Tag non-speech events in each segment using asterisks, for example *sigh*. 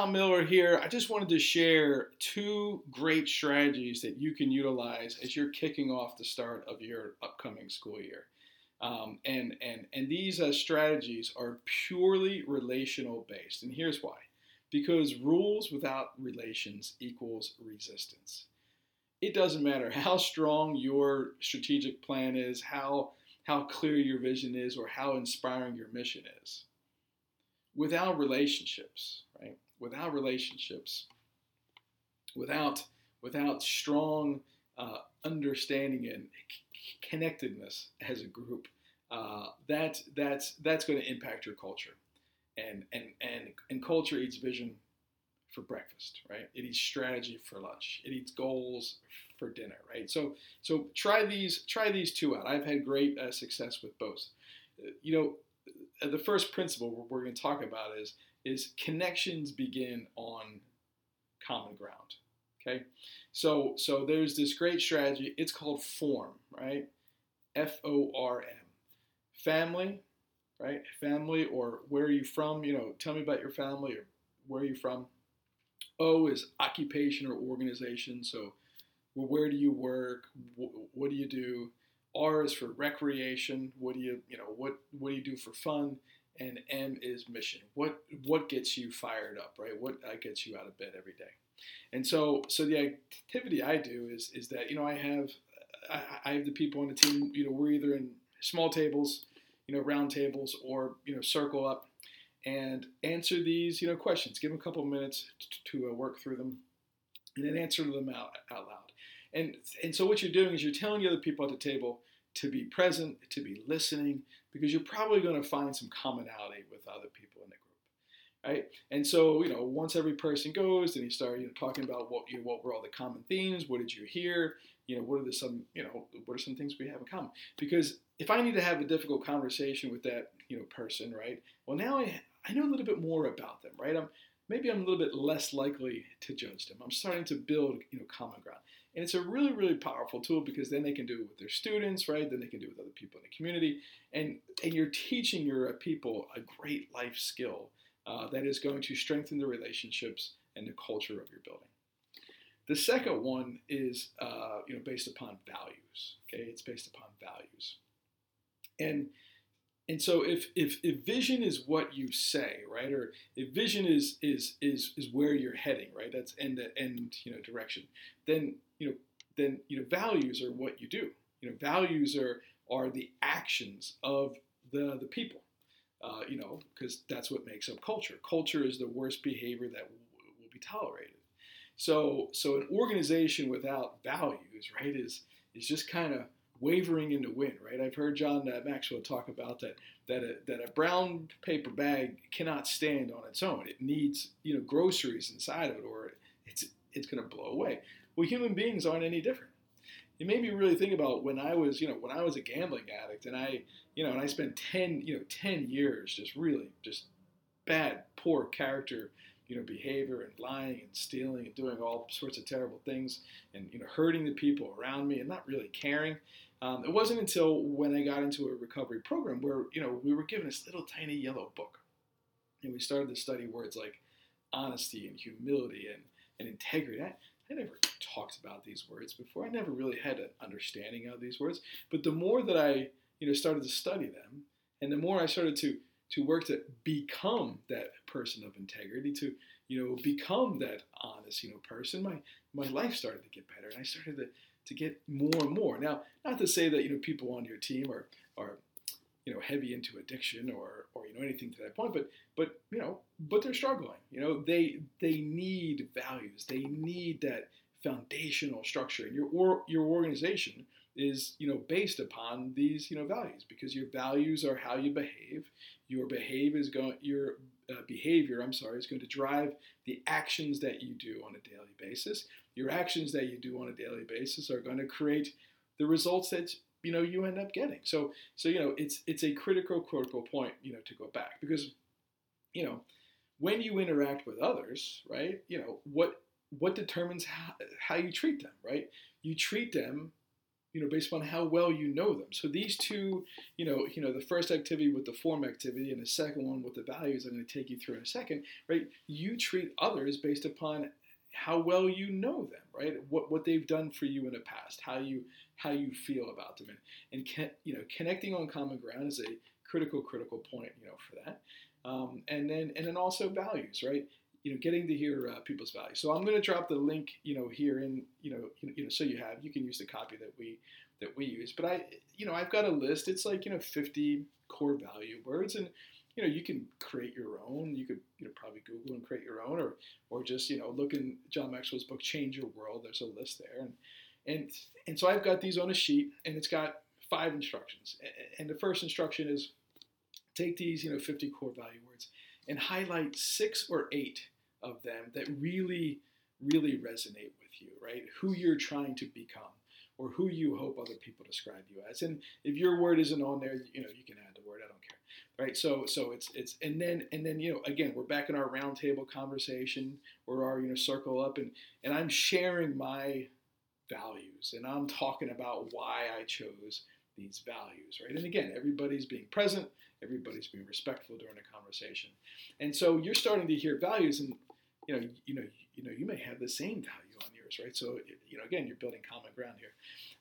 Tom Miller here. I just wanted to share two great strategies that you can utilize as you're kicking off the start of your upcoming school year. Um, and, and, and these uh, strategies are purely relational based. And here's why because rules without relations equals resistance. It doesn't matter how strong your strategic plan is, how, how clear your vision is, or how inspiring your mission is. Without relationships? Without relationships, without without strong uh, understanding and connectedness as a group, uh, that that's that's going to impact your culture, and and and and culture eats vision for breakfast, right? It eats strategy for lunch. It eats goals for dinner, right? So so try these try these two out. I've had great uh, success with both. Uh, you know, the first principle we're going to talk about is is connections begin on common ground. Okay, so so there's this great strategy. It's called form, right? F O R M, family, right? Family or where are you from? You know, tell me about your family or where are you from. O is occupation or organization. So, well, where do you work? What do you do? R is for recreation. What do you, you know, what what do you do for fun? And M is mission. What what gets you fired up, right? What uh, gets you out of bed every day? And so so the activity I do is is that you know I have I, I have the people on the team. You know we're either in small tables, you know round tables, or you know circle up and answer these you know questions. Give them a couple of minutes to, to uh, work through them, and then answer them out out loud. And and so what you're doing is you're telling the other people at the table to be present, to be listening, because you're probably going to find some commonality with other people in the group, right? And so, you know, once every person goes, then you start, you know, talking about what you what were all the common themes, what did you hear, you know, what are the some, you know, what are some things we have in common? Because if I need to have a difficult conversation with that, you know, person, right? Well, now I I know a little bit more about them, right? I'm maybe I'm a little bit less likely to judge them. I'm starting to build, you know, common ground. And it's a really, really powerful tool because then they can do it with their students, right? Then they can do it with other people in the community. And, and you're teaching your people a great life skill uh, that is going to strengthen the relationships and the culture of your building. The second one is uh, you know, based upon values. Okay, it's based upon values. And and so if, if, if vision is what you say, right, or if vision is is is is where you're heading, right, that's end to end you know direction, then you know then you know values are what you do. You know values are are the actions of the the people. Uh, you know because that's what makes up culture. Culture is the worst behavior that w- will be tolerated. So so an organization without values, right, is is just kind of wavering in the wind, right? I've heard John uh, Maxwell talk about that that a, that a brown paper bag cannot stand on its own. It needs you know groceries inside of it, or it's it's going to blow away. Well, human beings aren't any different. It made me really think about when I was you know when I was a gambling addict, and I you know and I spent ten you know ten years just really just bad, poor character you know, behavior and lying and stealing and doing all sorts of terrible things and, you know, hurting the people around me and not really caring. Um, it wasn't until when I got into a recovery program where, you know, we were given this little tiny yellow book and we started to study words like honesty and humility and, and integrity. I, I never talked about these words before. I never really had an understanding of these words. But the more that I, you know, started to study them and the more I started to to work to become that person of integrity, to you know become that honest you know person, my my life started to get better, and I started to to get more and more. Now, not to say that you know people on your team are are you know heavy into addiction or or you know anything to that point but but you know but they're struggling you know they they need values. They need that foundational structure and your or, your organization is you know based upon these you know values because your values are how you behave. Your behave is going your uh, behavior i'm sorry is going to drive the actions that you do on a daily basis. Your actions that you do on a daily basis are going to create the results that you know you end up getting. So so you know it's it's a critical critical point you know to go back because you know when you interact with others, right? You know what what determines how, how you treat them, right? You treat them you know, based upon how well you know them. So these two, you know, you know, the first activity with the form activity and the second one with the values I'm going to take you through in a second, right? You treat others based upon how well you know them, right? What what they've done for you in the past, how you how you feel about them, and and can, you know connecting on common ground is a critical critical point, you know, for that. Um, and then and then also values, right? You know, getting to hear uh, people's values. So I'm going to drop the link, you know, here in you know you know so you have you can use the copy that we that we use. But I you know I've got a list. It's like you know 50 core value words and you know, you can create your own. You could, you know, probably Google and create your own, or, or just, you know, look in John Maxwell's book, Change Your World. There's a list there, and, and, and so I've got these on a sheet, and it's got five instructions. And the first instruction is take these, you know, 50 core value words and highlight six or eight of them that really, really resonate with you, right? Who you're trying to become or who you hope other people describe you as. And if your word isn't on there, you know, you can add the word. I don't care right? So so it's it's and then and then you know again we're back in our roundtable conversation or our you know circle up and and I'm sharing my values and I'm talking about why I chose these values, right? And again, everybody's being present, everybody's being respectful during a conversation, and so you're starting to hear values and you know you know you know you may have the same value on right? So you know again you're building common ground here.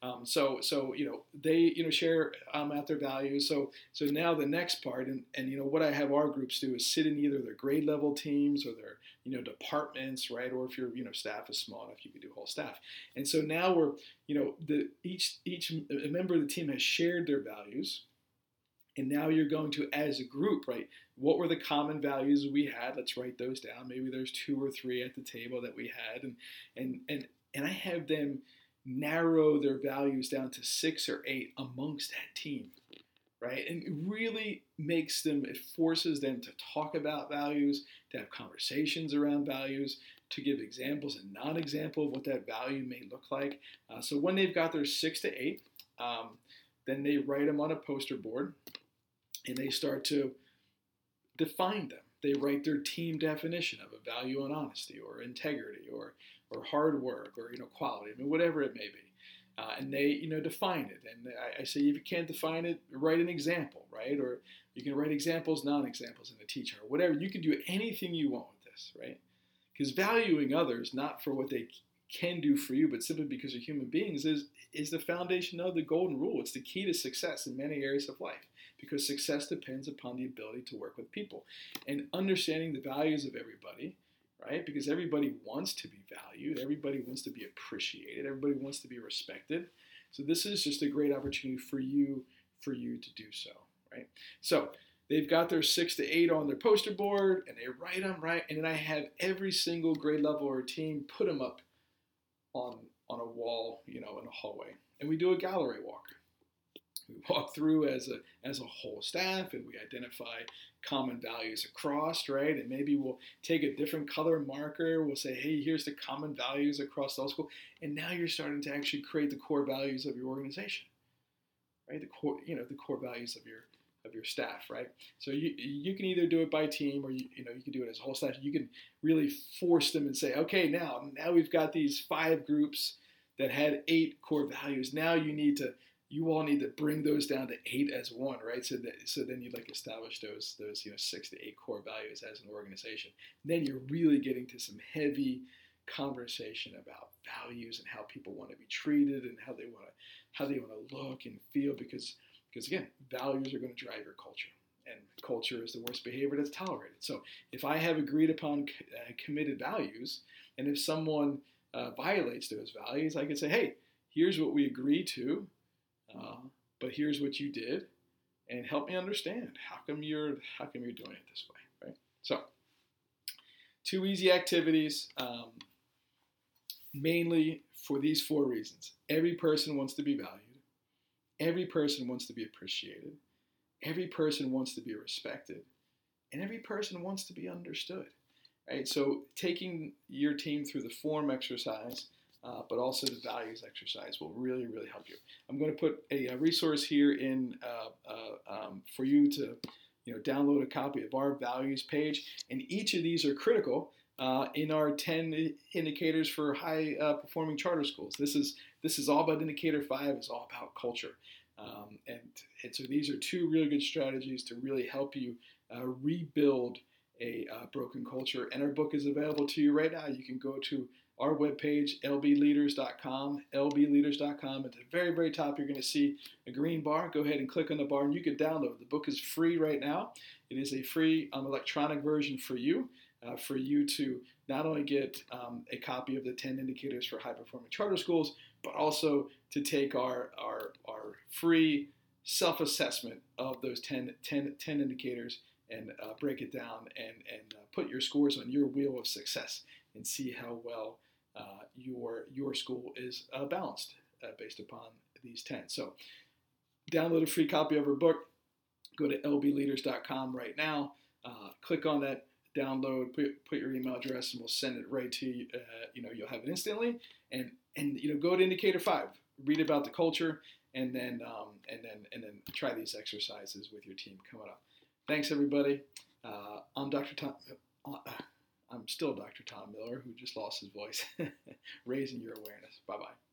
Um, so, so you know, they you know share um, out their values. So, so now the next part, and, and you know what I have our groups do is sit in either their grade level teams or their you know departments, right? Or if your you know staff is small enough, you can do whole staff. And so now we're you know the each each member of the team has shared their values. And now you're going to, as a group, right? What were the common values we had? Let's write those down. Maybe there's two or three at the table that we had, and and and and I have them narrow their values down to six or eight amongst that team, right? And it really makes them, it forces them to talk about values, to have conversations around values, to give examples and non example of what that value may look like. Uh, so when they've got their six to eight, um, then they write them on a poster board and they start to define them. They write their team definition of a value on honesty or integrity or or hard work or you know quality, I mean whatever it may be. Uh, and they you know define it. And I, I, say if you can't define it, write an example, right? Or you can write examples, non-examples in the teacher, whatever. You can do anything you want with this, right? Because valuing others not for what they can do for you, but simply because they're human beings is is the foundation of the golden rule. It's the key to success in many areas of life because success depends upon the ability to work with people and understanding the values of everybody right? Because everybody wants to be valued, everybody wants to be appreciated, everybody wants to be respected. So this is just a great opportunity for you for you to do so, right? So they've got their six to eight on their poster board and they write them right, and then I have every single grade level or team put them up on on a wall, you know, in a hallway, and we do a gallery walk. We *laughs* walk through as a as a whole staff, and we identify common values across, right? And maybe we'll take a different color marker. We'll say, hey, here's the common values across the whole school. And now you're starting to actually create the core values of your organization, right? The core, you know, the core values of your of your staff, right? So you you can either do it by team or you you know you can do it as a whole staff. You can really force them and say, okay, now now we've got these five groups that had eight core values. Now you need to you all need to bring those down to eight as one, right? So that so then you'd like establish those those you know six to eight core values as an organization. Then you're really getting to some heavy conversation about values and how people want to be treated and how they want to how they want to look and feel because because again values are going to drive your culture and culture is the worst behavior that's tolerated. So if I have agreed upon uh, committed values and if someone uh, violates those values, I can say, hey, here's what we agree to uh, but here's what you did. and help me understand how come you're how come you're doing it this way, right? So, two easy activities, um, mainly for these four reasons. Every person wants to be valued. Every person wants to be appreciated. Every person wants to be respected. And every person wants to be understood. Right? So taking your team through the form exercise, uh, but also the values exercise will really, really help you. I'm going to put a, a resource here in uh, uh, um, for you to you know, download a copy of our values page. And each of these are critical uh, in our 10 indicators for high uh, performing charter schools. This is this is all about indicator five. It's all about culture, um, and, and so these are two really good strategies to really help you uh, rebuild a uh, broken culture. And our book is available to you right now. You can go to our webpage, lbleaders.com, lbleaders.com. At the very, very top, you're going to see a green bar. Go ahead and click on the bar and you can download. The book is free right now. It is a free um, electronic version for you uh, for you to not only get um, a copy of the 10 indicators for high performing charter schools, but also to take our, our, our free self assessment of those 10, 10, 10 indicators and uh, break it down and, and uh, put your scores on your wheel of success and see how well uh, your, your school is uh, balanced uh, based upon these 10. So, download a free copy of our book. Go to lbleaders.com right now. Uh, click on that download, put, put your email address, and we'll send it right to you. You know, you'll have it instantly. And and you know, go to Indicator Five, read about the culture, and then um, and then and then try these exercises with your team coming up. Thanks, everybody. Uh, I'm Dr. Tom. Uh, I'm still Dr. Tom Miller, who just lost his voice. *laughs* Raising your awareness. Bye bye.